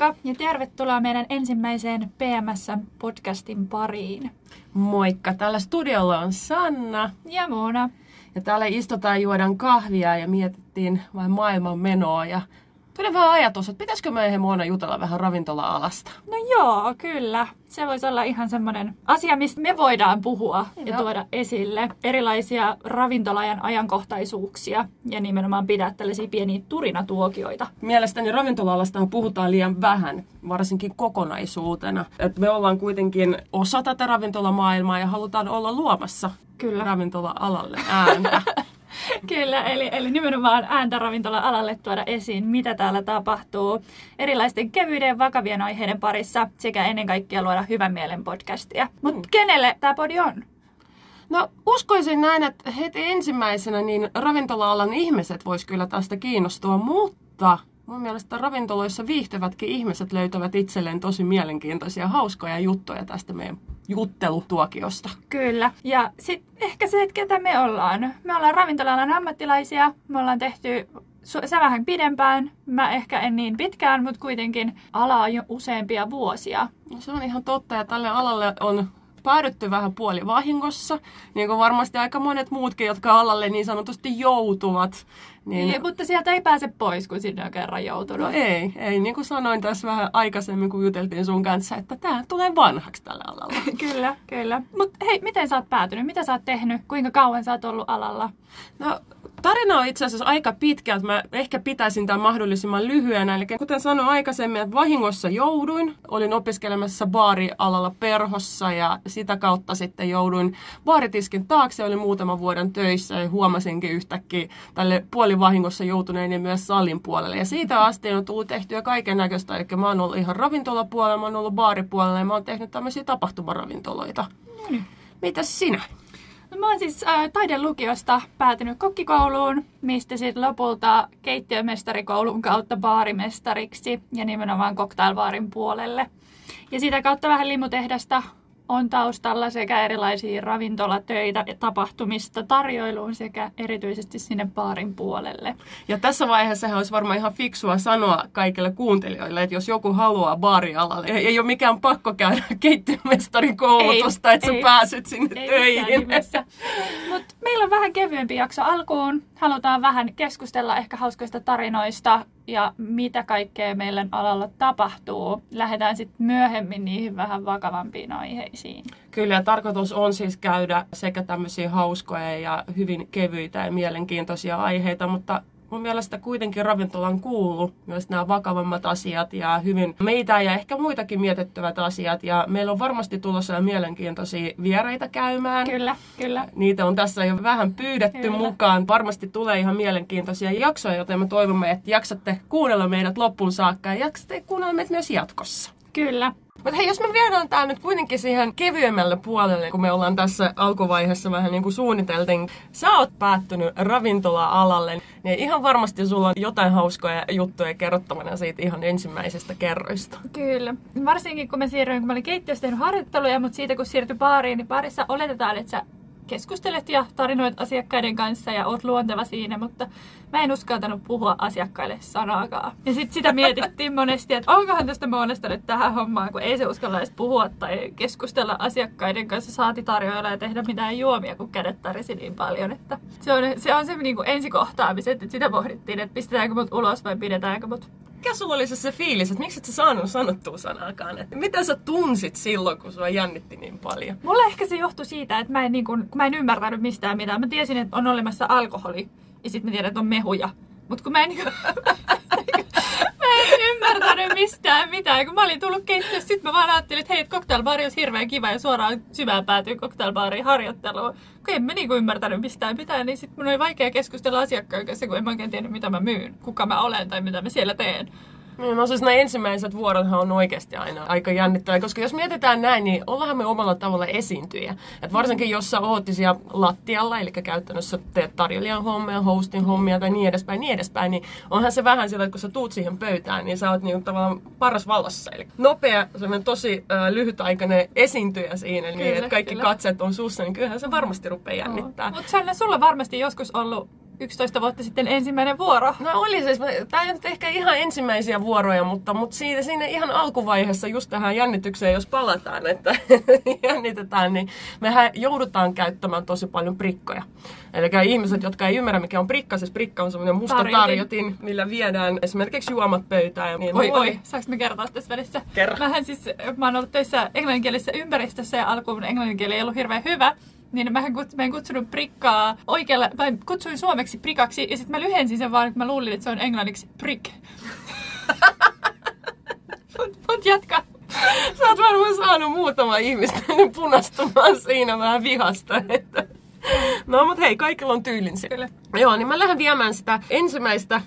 Moikka ja tervetuloa meidän ensimmäiseen PMS-podcastin pariin. Moikka, täällä studiolla on Sanna. Ja Mona. Ja täällä istutaan, juodaan kahvia ja mietittiin vain maailman menoa ja Tuli vähän ajatus, että pitäisikö me Mona jutella vähän ravintola-alasta? No joo, kyllä. Se voisi olla ihan semmoinen asia, mistä me voidaan puhua ja joo. tuoda esille erilaisia ravintolajan ajankohtaisuuksia ja nimenomaan pitää tällaisia pieniä turinatuokioita. Mielestäni ravintola-alasta puhutaan liian vähän, varsinkin kokonaisuutena. Et me ollaan kuitenkin osa tätä ravintolamaailmaa ja halutaan olla luomassa Kyllä. ravintola-alalle ääntä. Kyllä, eli, eli nimenomaan ääntä ravintola-alalle tuoda esiin, mitä täällä tapahtuu erilaisten kevyiden ja vakavien aiheiden parissa sekä ennen kaikkea luoda hyvän mielen podcastia. Mutta mm. kenelle tämä podi on? No uskoisin näin, että heti ensimmäisenä niin ravintola-alan ihmiset vois kyllä tästä kiinnostua, mutta mun mielestä ravintoloissa viihtyvätkin ihmiset löytävät itselleen tosi mielenkiintoisia, hauskoja juttuja tästä meidän juttelutuokiosta. Kyllä. Ja sitten ehkä se, että ketä me ollaan. Me ollaan ravintola ammattilaisia. Me ollaan tehty sä vähän pidempään, mä ehkä en niin pitkään, mutta kuitenkin alaa jo useampia vuosia. No se on ihan totta ja tälle alalle on päädytty vähän puoli vahingossa, niin kuin varmasti aika monet muutkin, jotka alalle niin sanotusti joutuvat. Niin, niin, mutta sieltä ei pääse pois, kun sinne on kerran joutunut. No ei, ei. Niin kuin sanoin tässä vähän aikaisemmin, kun juteltiin sun kanssa, että tämä tulee vanhaksi tällä alalla. kyllä, kyllä. Mutta hei, miten sä oot päätynyt? Mitä sä oot tehnyt? Kuinka kauan sä oot ollut alalla? No, tarina on itse asiassa aika pitkä, että mä ehkä pitäisin tämän mahdollisimman lyhyenä. Eli kuten sanoin aikaisemmin, että vahingossa jouduin. Olin opiskelemassa baarialalla perhossa ja sitä kautta sitten jouduin baaritiskin taakse. Olin muutaman vuoden töissä ja huomasinkin yhtäkkiä tälle puolivahingossa joutuneen ja myös salin puolelle. Ja siitä asti on tullut tehtyä kaiken näköistä. Eli mä oon ollut ihan ravintolapuolella, mä oon ollut baaripuolella ja mä oon tehnyt tämmöisiä tapahtumaravintoloita. Mm. Mitäs sinä? No, mä oon siis äh, taidelukiosta päätynyt kokkikouluun, mistä sitten lopulta keittiömestarikoulun kautta baarimestariksi ja nimenomaan koktailbaarin puolelle. Ja sitä kautta vähän limutehdasta on taustalla sekä erilaisia ravintolatöitä ja tapahtumista tarjoiluun sekä erityisesti sinne baarin puolelle. Ja tässä vaiheessa olisi varmaan ihan fiksua sanoa kaikille kuuntelijoille, että jos joku haluaa baarialalle, ei ole mikään pakko käydä keittiömestarin koulutusta, ei, että ei, sä pääset sinne ei töihin. Mutta meillä on vähän kevyempi jakso alkuun. Halutaan vähän keskustella ehkä hauskoista tarinoista ja mitä kaikkea meillä alalla tapahtuu. Lähdetään sitten myöhemmin niihin vähän vakavampiin aiheisiin. Kyllä, tarkoitus on siis käydä sekä tämmöisiä hauskoja ja hyvin kevyitä ja mielenkiintoisia aiheita, mutta mun mielestä kuitenkin ravintolan kuuluu myös nämä vakavammat asiat ja hyvin meitä ja ehkä muitakin mietittävät asiat. Ja meillä on varmasti tulossa mielenkiintoisia vieraita käymään. Kyllä, kyllä. Niitä on tässä jo vähän pyydetty kyllä. mukaan. Varmasti tulee ihan mielenkiintoisia jaksoja, joten me toivomme, että jaksatte kuunnella meidät loppuun saakka ja jaksatte kuunnella meidät myös jatkossa. Kyllä. Mutta hei, jos me viedään tämä nyt kuitenkin siihen kevyemmälle puolelle, kun me ollaan tässä alkuvaiheessa vähän niin kuin suunniteltiin. Sä oot päättynyt ravintola-alalle, niin ihan varmasti sulla on jotain hauskoja juttuja kerrottavana siitä ihan ensimmäisestä kerroista. Kyllä. Varsinkin kun mä siirryin, kun mä olin keittiössä tehnyt harjoitteluja, mutta siitä kun siirtyi baariin, niin baarissa oletetaan, että sä keskustelet ja tarinoit asiakkaiden kanssa ja oot luonteva siinä, mutta mä en uskaltanut puhua asiakkaille sanaakaan. Ja sitten sitä mietittiin monesti, että onkohan tästä monesta nyt tähän hommaan, kun ei se uskalla edes puhua tai keskustella asiakkaiden kanssa, saati tarjoilla ja tehdä mitään juomia, kun kädet tarisi niin paljon. Että se on se, on se niin kuin ensikohtaamiset, että sitä pohdittiin, että pistetäänkö mut ulos vai pidetäänkö mut mikä sulla oli se, se fiilis, että miksi et sä saanut sanottua sanaakaan? Että mitä sä tunsit silloin, kun sua jännitti niin paljon? Mulla ehkä se johtui siitä, että mä en, niin kun, kun mä en ymmärtänyt mistään mitään. Mä tiesin, että on olemassa alkoholi ja sitten mä tiedän, että on mehuja. Mutta kun mä en, mä en ymmärtänyt mistään mitään. Kun mä olin tullut keittiössä, sitten mä vaan ajattelin, että hei, cocktailbaari olisi hirveän kiva ja suoraan syvään päätyy cocktailbaariin harjoitteluun. Kun en mä niinku ymmärtänyt mistään mitään, niin sitten mun oli vaikea keskustella asiakkaan kanssa, kun en mä oikein tiennyt, mitä mä myyn, kuka mä olen tai mitä mä siellä teen. Niin, no siis nämä ensimmäiset vuorothan on oikeasti aina aika jännittävää, koska jos mietitään näin, niin ollaan me omalla tavalla esiintyjä. Et varsinkin jos sä oot siellä lattialla, eli käytännössä teet tarjoilijan hommia, hostin hommia tai niin edespäin, niin edespäin, niin onhan se vähän sillä, että kun sä tuut siihen pöytään, niin sä oot niin tavallaan paras vallassa. Eli nopea, semmoinen tosi äh, lyhytaikainen esiintyjä siinä, niin että kaikki kyllä. katseet on sussa, niin kyllähän se varmasti rupeaa jännittää. Mutta sulla varmasti joskus ollut 11 vuotta sitten ensimmäinen vuoro. No oli siis, tämä ei nyt ehkä ihan ensimmäisiä vuoroja, mutta, mutta siinä, siinä ihan alkuvaiheessa just tähän jännitykseen, jos palataan, että jännitetään, niin mehän joudutaan käyttämään tosi paljon prikkoja. Eli ihmiset, jotka ei ymmärrä, mikä on prikka, siis prikka on semmoinen musta tarjotin, tarjotin millä viedään esimerkiksi juomat pöytään. Niin oi, oi, saanko me kertoa tässä välissä? Kerro. Mähän siis, mä oon ollut töissä englanninkielisessä ympäristössä ja alkuun englanninkieli ei ollut hirveän hyvä. Niin mä en, kut, mä en kutsunut prikkaa oikealla, tai kutsuin suomeksi prikaksi, ja sitten mä lyhensin sen vaan, kun mä luulin, että se on englanniksi prick. mut, mut jatka. Sä oot varmaan saanut muutama ihmistä punastumaan siinä vähän vihasta, että... No mut hei, kaikilla on tyylinsä. Kyllä. Joo, niin mä lähden viemään sitä ensimmäistä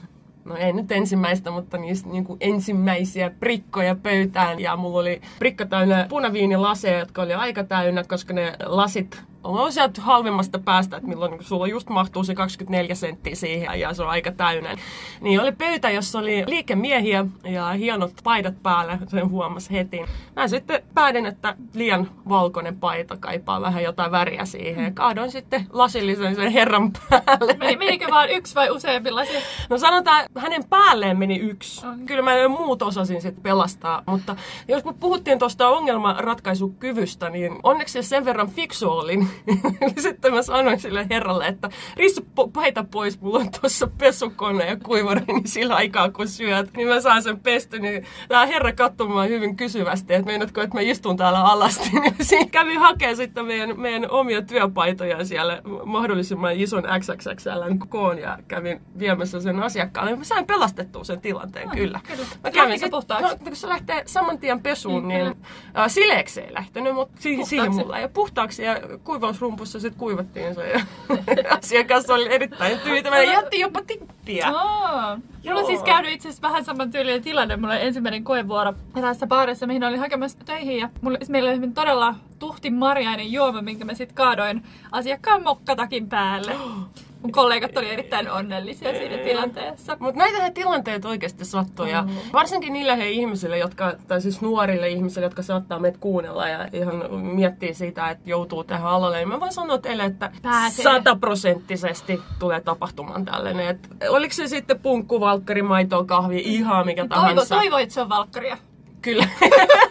no ei nyt ensimmäistä, mutta niistä niin kuin ensimmäisiä prikkoja pöytään. Ja mulla oli prikka täynnä punaviinilaseja, jotka oli aika täynnä, koska ne lasit on sieltä halvimmasta päästä, että milloin niin sulla just mahtuu se 24 senttiä siihen ja se on aika täynnä. Niin oli pöytä, jossa oli liikemiehiä ja hienot paidat päällä, sen huomasi heti. Mä sitten päädin, että liian valkoinen paita kaipaa vähän jotain väriä siihen. Ja kaadoin sitten lasillisen sen herran päälle. Meni, menikö vaan yksi vai useampi lasi? No sanotaan, hänen päälleen meni yksi. Okay. Kyllä mä muut osasin sitten pelastaa. Mutta jos me puhuttiin tuosta ongelmanratkaisukyvystä, niin onneksi sen verran fiksu olin, sitten mä sanoin sille herralle, että rissu paita pois, mulla on tuossa pesukone ja kuivari, niin sillä aikaa kun syöt, niin mä saan sen pesty. Niin tämä herra katsoi hyvin kysyvästi, että meinatko, että mä istun täällä alasti. Niin siinä kävi hakemaan sitten meidän, meidän omia työpaitoja siellä mahdollisimman ison XXXL koon ja kävin viemässä sen asiakkaalle. Mä sain pelastettua sen tilanteen, no, kyllä. kyllä. Mä kävin se puhtaaksi? No, kun se lähtee saman tien pesuun, niin, niin äh, sileeksi ei lähtenyt, mutta siihen, siihen mulla. Ja puhtaaksi ja kuiva kuivausrumpussa sitten kuivattiin se. Ja asiakas oli erittäin tyytyväinen. Jätti jopa tippiä. Oh. Mulla on siis käynyt itse asiassa vähän saman tyylinen tilanne. Mulla oli ensimmäinen koevuoro eräässä baarissa, mihin olin hakemassa töihin. Ja mulla, meillä oli todella tuhti marjainen juoma, minkä mä sitten kaadoin asiakkaan mokkatakin päälle. mun kollegat oli erittäin onnellisia siinä tilanteessa. Mutta näitä tilanteet oikeasti sattuu. Ja mm-hmm. varsinkin niille he ihmisille, jotka, tai siis nuorille ihmisille, jotka saattaa meitä kuunnella ja ihan miettii sitä, että joutuu tähän alalle. Niin mä voin sanoa teille, että sataprosenttisesti tulee tapahtumaan tällainen. Et oliko se sitten punkku, valkkari, maito, kahvi, ihan mikä Toivo, tahansa. Toivo, että se on valkkaria. Kyllä.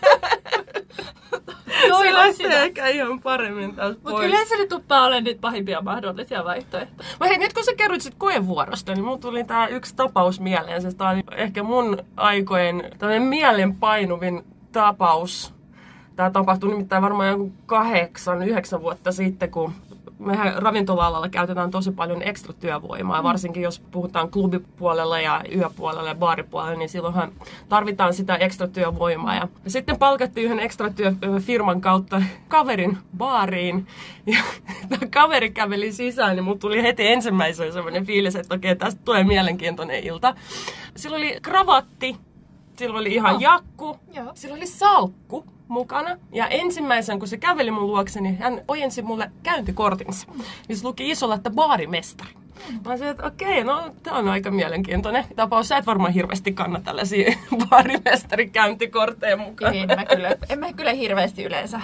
se lähtee ehkä ihan paremmin tästä pois. Mutta kyllä se nyt tuppaa olemaan niitä pahimpia mahdollisia vaihtoehtoja. Mä hei, nyt kun sä kerroit sit koevuorosta, niin mun tuli tää yksi tapaus mieleen. Se on ehkä mun aikojen tämmöinen mielenpainuvin tapaus. Tämä tapahtui nimittäin varmaan joku kahdeksan, yhdeksän vuotta sitten, kun mehän ravintola-alalla käytetään tosi paljon ekstra työvoimaa, mm. varsinkin jos puhutaan klubipuolella ja yöpuolella ja baaripuolella, niin silloinhan tarvitaan sitä ekstra työvoimaa. Ja sitten palkattiin yhden ekstra työfirman kautta kaverin baariin, ja kaveri käveli sisään, niin mulla tuli heti ensimmäisenä sellainen fiilis, että okei, tästä tulee mielenkiintoinen ilta. Sillä oli kravatti, sillä oli ihan oh. jakku, Joo. sillä oli salkku, mukana. Ja ensimmäisen, kun se käveli mun luokse, niin hän ojensi mulle käyntikortinsa. Niin se luki isolla, että baarimestari. Mä sanoin, että okei, no tämä on aika mielenkiintoinen tapaus. Sä et varmaan hirveästi kanna tällaisia baarimestarikäyntikortteja mukaan. Niin, mä kyllä, en mä kyllä hirveästi yleensä.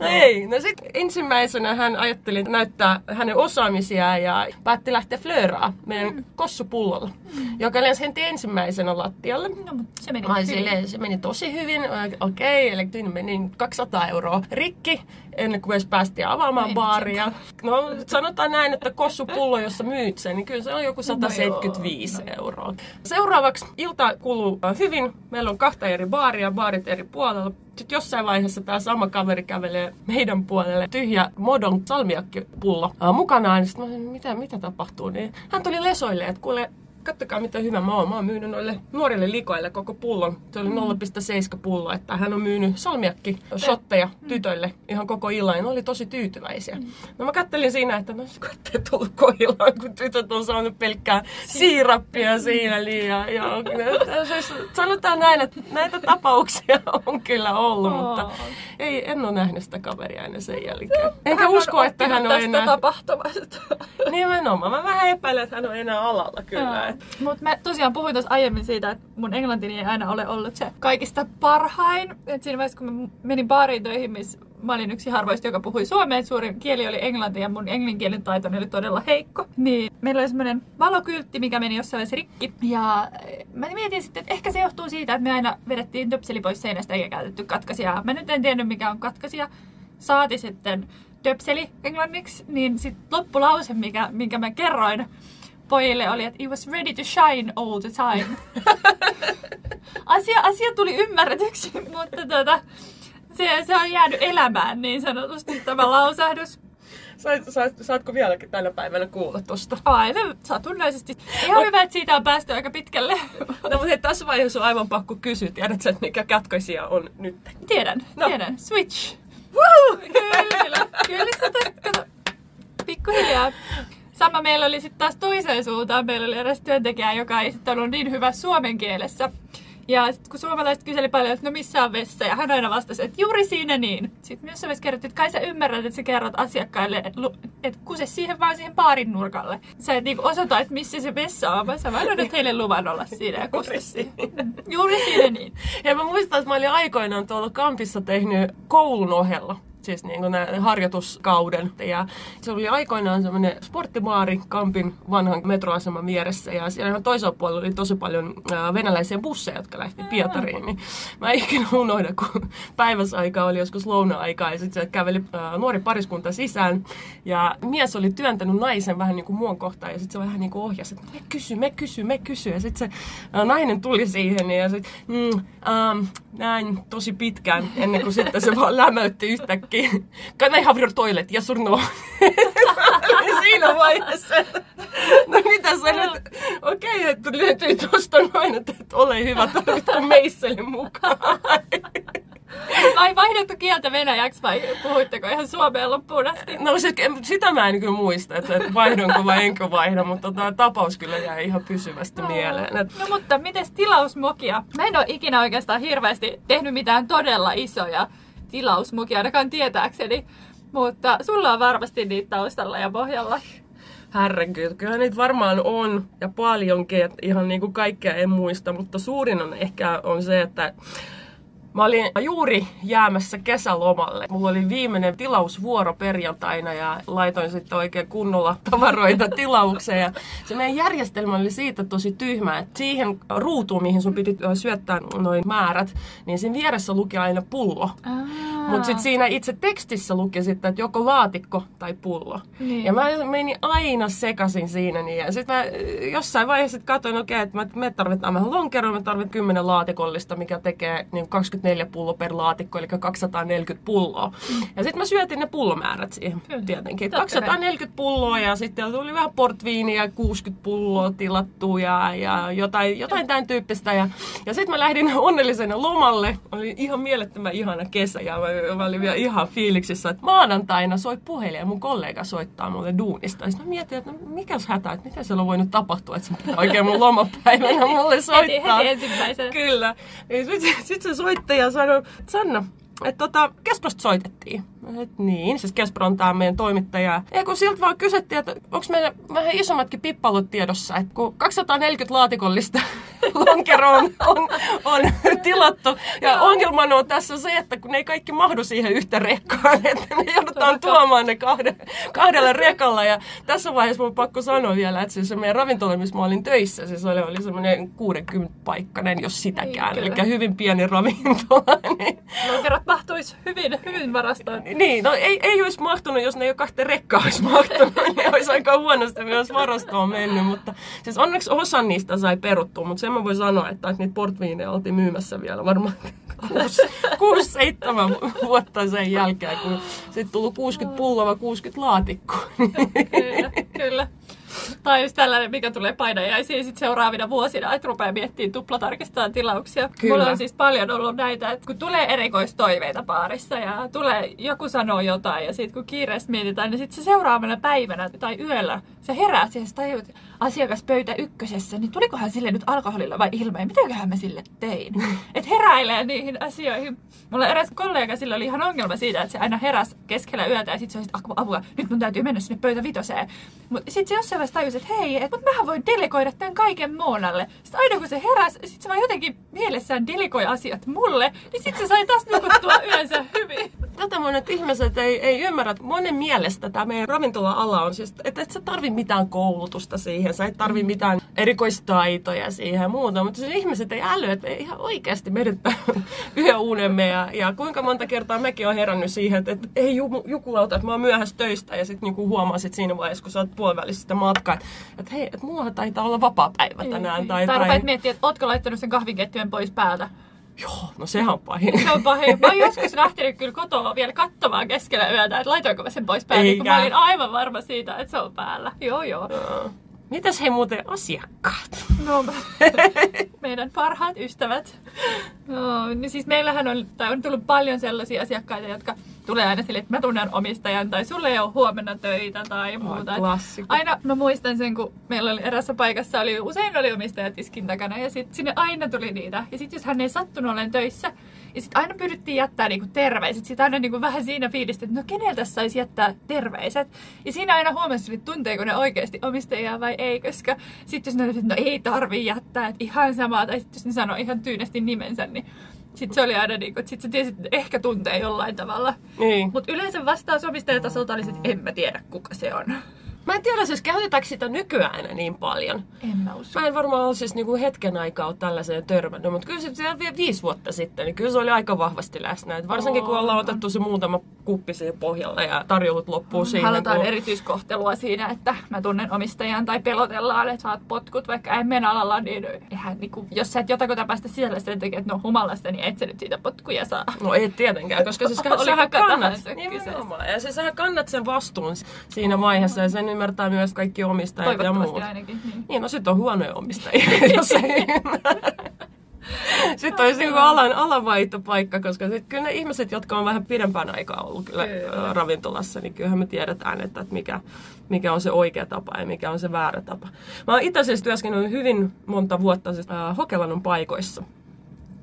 No ei. No sit ensimmäisenä hän ajatteli näyttää hänen osaamisiaan ja päätti lähteä flööraa meidän mm. kossupullolla, mm. joka lensi henti ensimmäisenä lattialle. No, mutta se meni Mä silleen, se meni tosi hyvin. Okei, eli siinä meni 200 euroa rikki ennen kuin edes päästiin avaamaan baaria. No sanotaan näin, että kossupullo, jossa myyt sen, niin kyllä se on joku 175 no euroa. Seuraavaksi ilta kuluu hyvin. Meillä on kahta eri baaria, baarit eri puolella. Sitten jossain vaiheessa tämä sama kaveri kävelee meidän puolelle tyhjä modon salmiakkipullo mukanaan. Sitten mä mitä, mitä tapahtuu? Niin hän tuli lesoille, että kuule, kattokaa mitä hyvä mä oon. Mä oon myynyt noille nuorille likoille koko pullon. Se oli 0,7 pullo, että hän on myynyt salmiakki shotteja mm. tytöille ihan koko illan. Ja ne oli tosi tyytyväisiä. Mm. No mä kattelin siinä, että no katteet tullut koilaan, kun tytöt on saanut pelkkää siirappia siinä liian. Ja, siis sanotaan näin, että näitä tapauksia on kyllä ollut, mutta ei, en ole nähnyt sitä kaveria ennen sen jälkeen. Enkä hän usko, että hän on enää... tapahtumasta. Nimenomaan. Mä vähän epäilen, että hän on enää alalla kyllä. Mutta mä tosiaan puhuin tuossa aiemmin siitä, että mun englantini ei aina ole ollut se kaikista parhain. Et siinä vaiheessa, kun mä menin baariin töihin, missä mä olin yksi harvoista, joka puhui suomea. Suurin kieli oli englanti ja mun englanninkielen taito oli todella heikko. Niin meillä oli semmoinen valokyltti, mikä meni jossain vaiheessa rikki. Ja eh, mä mietin sitten, että ehkä se johtuu siitä, että me aina vedettiin töpseli pois seinästä eikä käytetty katkaisijaa. Mä nyt en tiennyt, mikä on katkaisija. Saati sitten töpseli englanniksi, niin sitten loppulause, mikä, minkä mä kerroin pojille oli, että it was ready to shine all the time. asia, asia tuli ymmärretyksi, mutta tota, se, se on jäänyt elämään niin sanotusti tämä lausahdus. Saat, saat, saatko vieläkin tänä päivänä kuulla tosta? Aivan satunnaisesti. Ihan hyvä, että siitä on päästy aika pitkälle. No mutta tässä vaiheessa on aivan pakko kysyä. Tiedätkö, että mikä katkaisija on nyt? Tiedän, no. tiedän. Switch. Woo! Kyllä, kyllä sitä. Pikkuhiljaa. Sama meillä oli sitten taas toiseen suuntaan. Meillä oli eräs työntekijä, joka ei sitten ollut niin hyvä suomen kielessä. Ja sitten kun suomalaiset kyseli paljon, että no missä on vessa, ja hän aina vastasi, että juuri siinä niin. Sitten myös vaiheessa kerrottiin, että kai sä ymmärrät, että sä kerrot asiakkaille, että kuse siihen vaan siihen baarin nurkalle. Sä et niinku osoita, että missä se vessa on, vaan sä vaan annat heille luvan olla siinä ja kuse siihen. Juuri siinä niin. Ja mä muistan, että mä olin aikoinaan tuolla kampissa tehnyt koulun ohella siis niin kuin harjoituskauden. Ja se oli aikoinaan semmoinen sporttimaari Kampin vanhan metroaseman vieressä ja siellä ihan toisella puolella oli tosi paljon venäläisiä busseja, jotka lähti Pietariin. Niin mä ikinä unohda, kun päiväsaika oli joskus louna-aikaa ja sitten käveli nuori pariskunta sisään ja mies oli työntänyt naisen vähän niin kuin muun kohtaan ja sitten se vähän niin kuin ohjasi, että me kysy, me kysy, me kysy. Ja sitten se nainen tuli siihen ja sitten mm, um, näin tosi pitkään ennen kuin sitten se vaan lämötti yhtäkkiä. Kan jag ha toilet? Ja surno. Siinä vaiheessa. No mitä sä nyt? Okei, okay, että löytyy tuosta noin, että ole hyvä, tarvitko meisselle mukaan. Vai vaihdettu kieltä venäjäksi vai puhuitteko ihan suomeen loppuun asti? No se, sitä mä en kyllä muista, että, vaihdonko vai enkö vaihda, mutta tämä tapaus kyllä jäi ihan pysyvästi no. mieleen. Että... No mutta miten tilausmokia? Mä en ole ikinä oikeastaan hirveästi tehnyt mitään todella isoja tilausmokia, ainakaan tietääkseni. Mutta sulla on varmasti niitä taustalla ja pohjalla. Herregud, kyllä niitä varmaan on ja paljonkin, että ihan niin kuin kaikkea en muista, mutta suurin on ehkä on se, että Mä olin juuri jäämässä kesälomalle. Mulla oli viimeinen tilausvuoro perjantaina ja laitoin sitten oikein kunnolla tavaroita tilaukseen. Ja se meidän järjestelmä oli siitä tosi tyhmä, että siihen ruutuun, mihin sun piti syöttää noin määrät, niin siinä vieressä luki aina pullo. Mutta sitten siinä itse tekstissä luki sitten, että joko laatikko tai pullo. Niin. Ja mä menin aina sekasin siinä. Niin. Ja sitten mä jossain vaiheessa katsoin, okei, okay, että me tarvitaan vähän lonkeroa, me tarvitaan 10 laatikollista, mikä tekee niin 20 24 pullo per laatikko, eli 240 pulloa. Mm. Ja sitten mä syötin ne pullomäärät siihen Kyllä. tietenkin. 240 pulloa ja sitten tuli vähän portviiniä, 60 pulloa tilattu ja, ja jotain, jotain tämän tyyppistä. Ja, ja sitten mä lähdin onnellisena lomalle. Oli ihan mielettömän ihana kesä ja mä, mä olin vielä ihan fiiliksissä, että maanantaina soi puhelin ja mun kollega soittaa mulle duunista. Ja sitten mä mietin, että no, mikäs hätä, että miten siellä on voinut tapahtua, että se oikein mun lomapäivänä mulle soittaa. Heti, heti Kyllä. Sitten sit se soitti ja sanoi, Sanna, että tota, Kesprosta soitettiin. Et niin, siis Kespro on tämä meidän toimittaja. Ja kun siltä vaan kysyttiin, että onko meillä vähän isommatkin pippalut tiedossa, että kun 240 laatikollista lonkeroon on, on, on tilattu. Ja ongelma on tässä se, että kun ne ei kaikki mahdu siihen yhtä rekkaan, että ne joudutaan tuomaan ne kahde, kahdella rekalla. Ja tässä vaiheessa mun pakko sanoa vielä, että siis se meidän ravintola, missä mä olin töissä, siis oli, oli semmoinen 60 paikkainen, jos sitäkään. Niin, Eli hyvin pieni ravintola. Niin. Lonkerot mahtuisi hyvin, hyvin varastoon. Niin, no ei, ei olisi mahtunut, jos ne jo kahteen rekkaan olisi mahtunut. ne olisi aika huonosti myös varastoon mennyt. Mutta siis onneksi osa niistä sai peruttua, mutta sen mä voin sanoa, että, että niitä portviineja oltiin myymässä vielä varmaan 6-7 vuotta sen jälkeen, kun sitten tullut 60 pulloa vai 60 laatikkoa. kyllä, kyllä. Tai just tällainen, mikä tulee painajaisiin sit seuraavina vuosina, että rupeaa miettimään tuplatarkistamaan tilauksia. Kyllä. Mulla on siis paljon ollut näitä, että kun tulee erikoistoiveita paarissa ja tulee, joku sanoo jotain ja sitten kun kiireesti mietitään, niin sitten se seuraavana päivänä tai yöllä se herää siihen, tajut, asiakaspöytä ykkösessä, niin tulikohan sille nyt alkoholilla vai ilmeen? Mitäköhän mä sille tein? Et heräilee niihin asioihin. Mulla eräs kollega sillä oli ihan ongelma siitä, että se aina heräsi keskellä yötä ja sitten se oli, että apua, nyt mun täytyy mennä sinne pöytä vitoseen. Mutta sitten se jossain vaiheessa tajusi, että hei, et, mutta mähän voin delegoida tämän kaiken Moonalle. Sitten aina kun se heräsi, sitten se vaan jotenkin mielessään delegoi asiat mulle, niin sitten se sai taas nukuttua yönsä hyvin. Tätä monet ihmiset ei, ei ymmärrä. Monen mielestä tämä meidän ravintola-ala on siis, että et sä tarvi mitään koulutusta siihen, sä et tarvi mitään erikoistaitoja siihen ja muuta, mutta siis ihmiset ei äly, että ihan oikeasti menettää yöunemme ja, ja kuinka monta kertaa mäkin olen herännyt siihen, että, että ei jukulauta, että mä oon myöhässä töistä ja sitten niinku huomaa sit siinä vaiheessa, kun sä oot puolivälissä sitä matkaa, että, että hei, että mulla taitaa olla vapaa päivä tänään. Tai, tai, tai... miettiä, että ootko laittanut sen kahvinkettimen pois päältä. Joo, no sehän on pahin. Se on pahin. Mä oon joskus lähtenyt kyllä kotoa vielä katsomaan keskellä yötä, että laitoinko mä sen pois päältä, kun mä olin aivan varma siitä, että se on päällä. Joo, joo. joo. Mitäs he muuten asiakkaat? No, meidän parhaat ystävät. No, niin siis meillähän on, tai on tullut paljon sellaisia asiakkaita, jotka tulee aina sille, että mä tunnen omistajan, tai sulle ei ole huomenna töitä, tai muuta. Klassikko. Aina mä muistan sen, kun meillä oli erässä paikassa, oli, usein oli omistaja tiskin takana, ja sitten sinne aina tuli niitä. Ja sitten jos hän ei sattunut olemaan töissä, ja sitten aina pyydettiin jättää niinku terveiset. Sitten aina niinku vähän siinä fiilistä, että no keneltä saisi jättää terveiset. Ja siinä aina huomasi, että tunteeko ne oikeasti omistajia vai ei, koska sitten jos ne että no ei tarvi jättää, että ihan samaa, tai sitten jos ne sanoo ihan tyynesti nimensä, niin sitten se oli aina niin kuin, että sit sä tiesit, että ehkä tuntee jollain tavalla. Niin. Mutta yleensä vastaus omistajatasolta oli, että en mä tiedä kuka se on. Mä en tiedä, siis käytetäänkö sitä nykyään enää niin paljon. En mä usko. Mä en varmaan ole siis niinku hetken aikaa ole tällaiseen törmännyt, mutta kyllä se vielä viisi vuotta sitten, niin kyllä se oli aika vahvasti läsnä. Et varsinkin kun ollaan otettu se muutama kuppi siihen pohjalle ja tarjolut loppuu mm, siihen. Halutaan kun... erityiskohtelua siinä, että mä tunnen omistajan tai pelotellaan, että saat potkut, vaikka en mene alalla, niin eihän, niin kuin, jos sä et jotakuta päästä sisälle sen takia, että no humalasta, niin et sä nyt siitä potkuja saa. No ei tietenkään, koska siis sähän kannat, niin, ja siis sähän kannat sen vastuun siinä vaiheessa ja sen ymmärtää myös kaikki omistajat ja muut. ainakin. Niin, niin no sitten on huonoja omistajia, jos ei sitten olisi niin alan, alanvaihtopaikka, koska sit kyllä ne ihmiset, jotka on vähän pidempään aikaa ollut kyllä, kyllä. ravintolassa, niin kyllähän me tiedetään, että, että mikä, mikä on se oikea tapa ja mikä on se väärä tapa. Mä oon itse asiassa työskennellyt hyvin monta vuotta siis, äh, Hokelannon paikoissa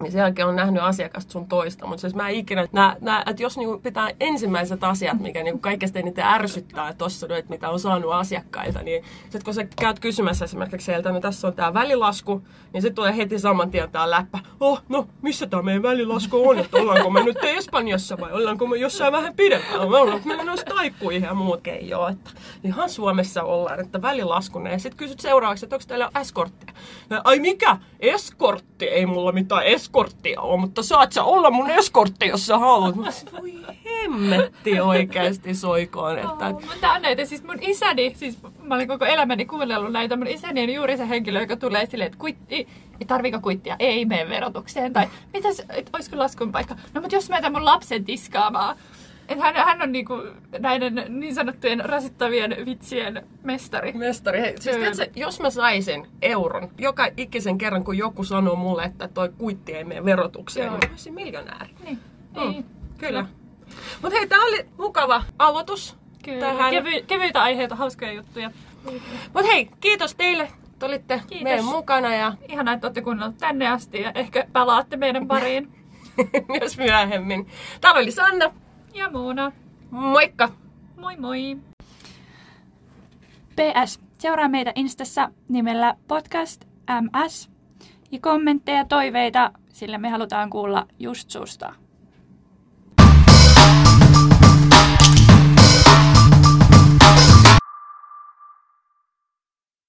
niin sen jälkeen on nähnyt asiakasta sun toista. Mutta siis mä ikinä, nää, nää, että jos niinku pitää ensimmäiset asiat, mikä niinku kaikesta eniten ärsyttää tuossa, että mitä on saanut asiakkaita, niin sit kun sä käyt kysymässä esimerkiksi sieltä, no tässä on tää välilasku, niin sitten tulee heti saman tien tää läppä. Oh, no, missä tämä meidän välilasku on? Että ollaanko me nyt Espanjassa vai ollaanko me jossain vähän pidempään? Me ollaanko me menossa taikkuihin ja muut joo, että ihan Suomessa ollaan, että välilasku. Ja sitten kysyt seuraavaksi, että onko teillä eskorttia? Ai mikä? Eskortti? Ei mulla mitään eskorttia eskorttia ole, mutta saat sä olla mun eskortti, jos sä haluat. Mä voi hemmetti oikeasti soikoon. Että... Oh, mutta näitä, siis mun isäni, siis mä olin koko elämäni kuunnellut näitä, mun isäni on juuri se henkilö, joka tulee silleen, että kuitti, tarviiko kuittia, ei mene verotukseen, tai mitäs, olisiko laskun paikka? No mutta jos mä mun lapsen tiskaamaan, et hän, hän on niinku näiden niin sanottujen rasittavien vitsien mestari. Mestari. Hei, siis tiedätkö, jos mä saisin euron joka ikisen kerran, kun joku sanoo mulle, että toi kuitti ei mene verotukseen, Joo. niin mä olisin miljonääri. Niin. Mm. Niin. Kyllä. Mutta hei, tää oli mukava aloitus. Kyllä. Tähän. Kevy, kevyitä aiheita, hauskoja juttuja. Mutta hei, kiitos teille että olitte Kiitos. meidän mukana. Ja... Ihanaa, että olette kuunnelleet tänne asti ja ehkä palaatte meidän pariin. Myös myöhemmin. Täällä oli Sanna ja Moona. Moikka! Moi moi! PS. Seuraa meitä Instassa nimellä podcast ms. Ja kommentteja ja toiveita, sillä me halutaan kuulla just susta.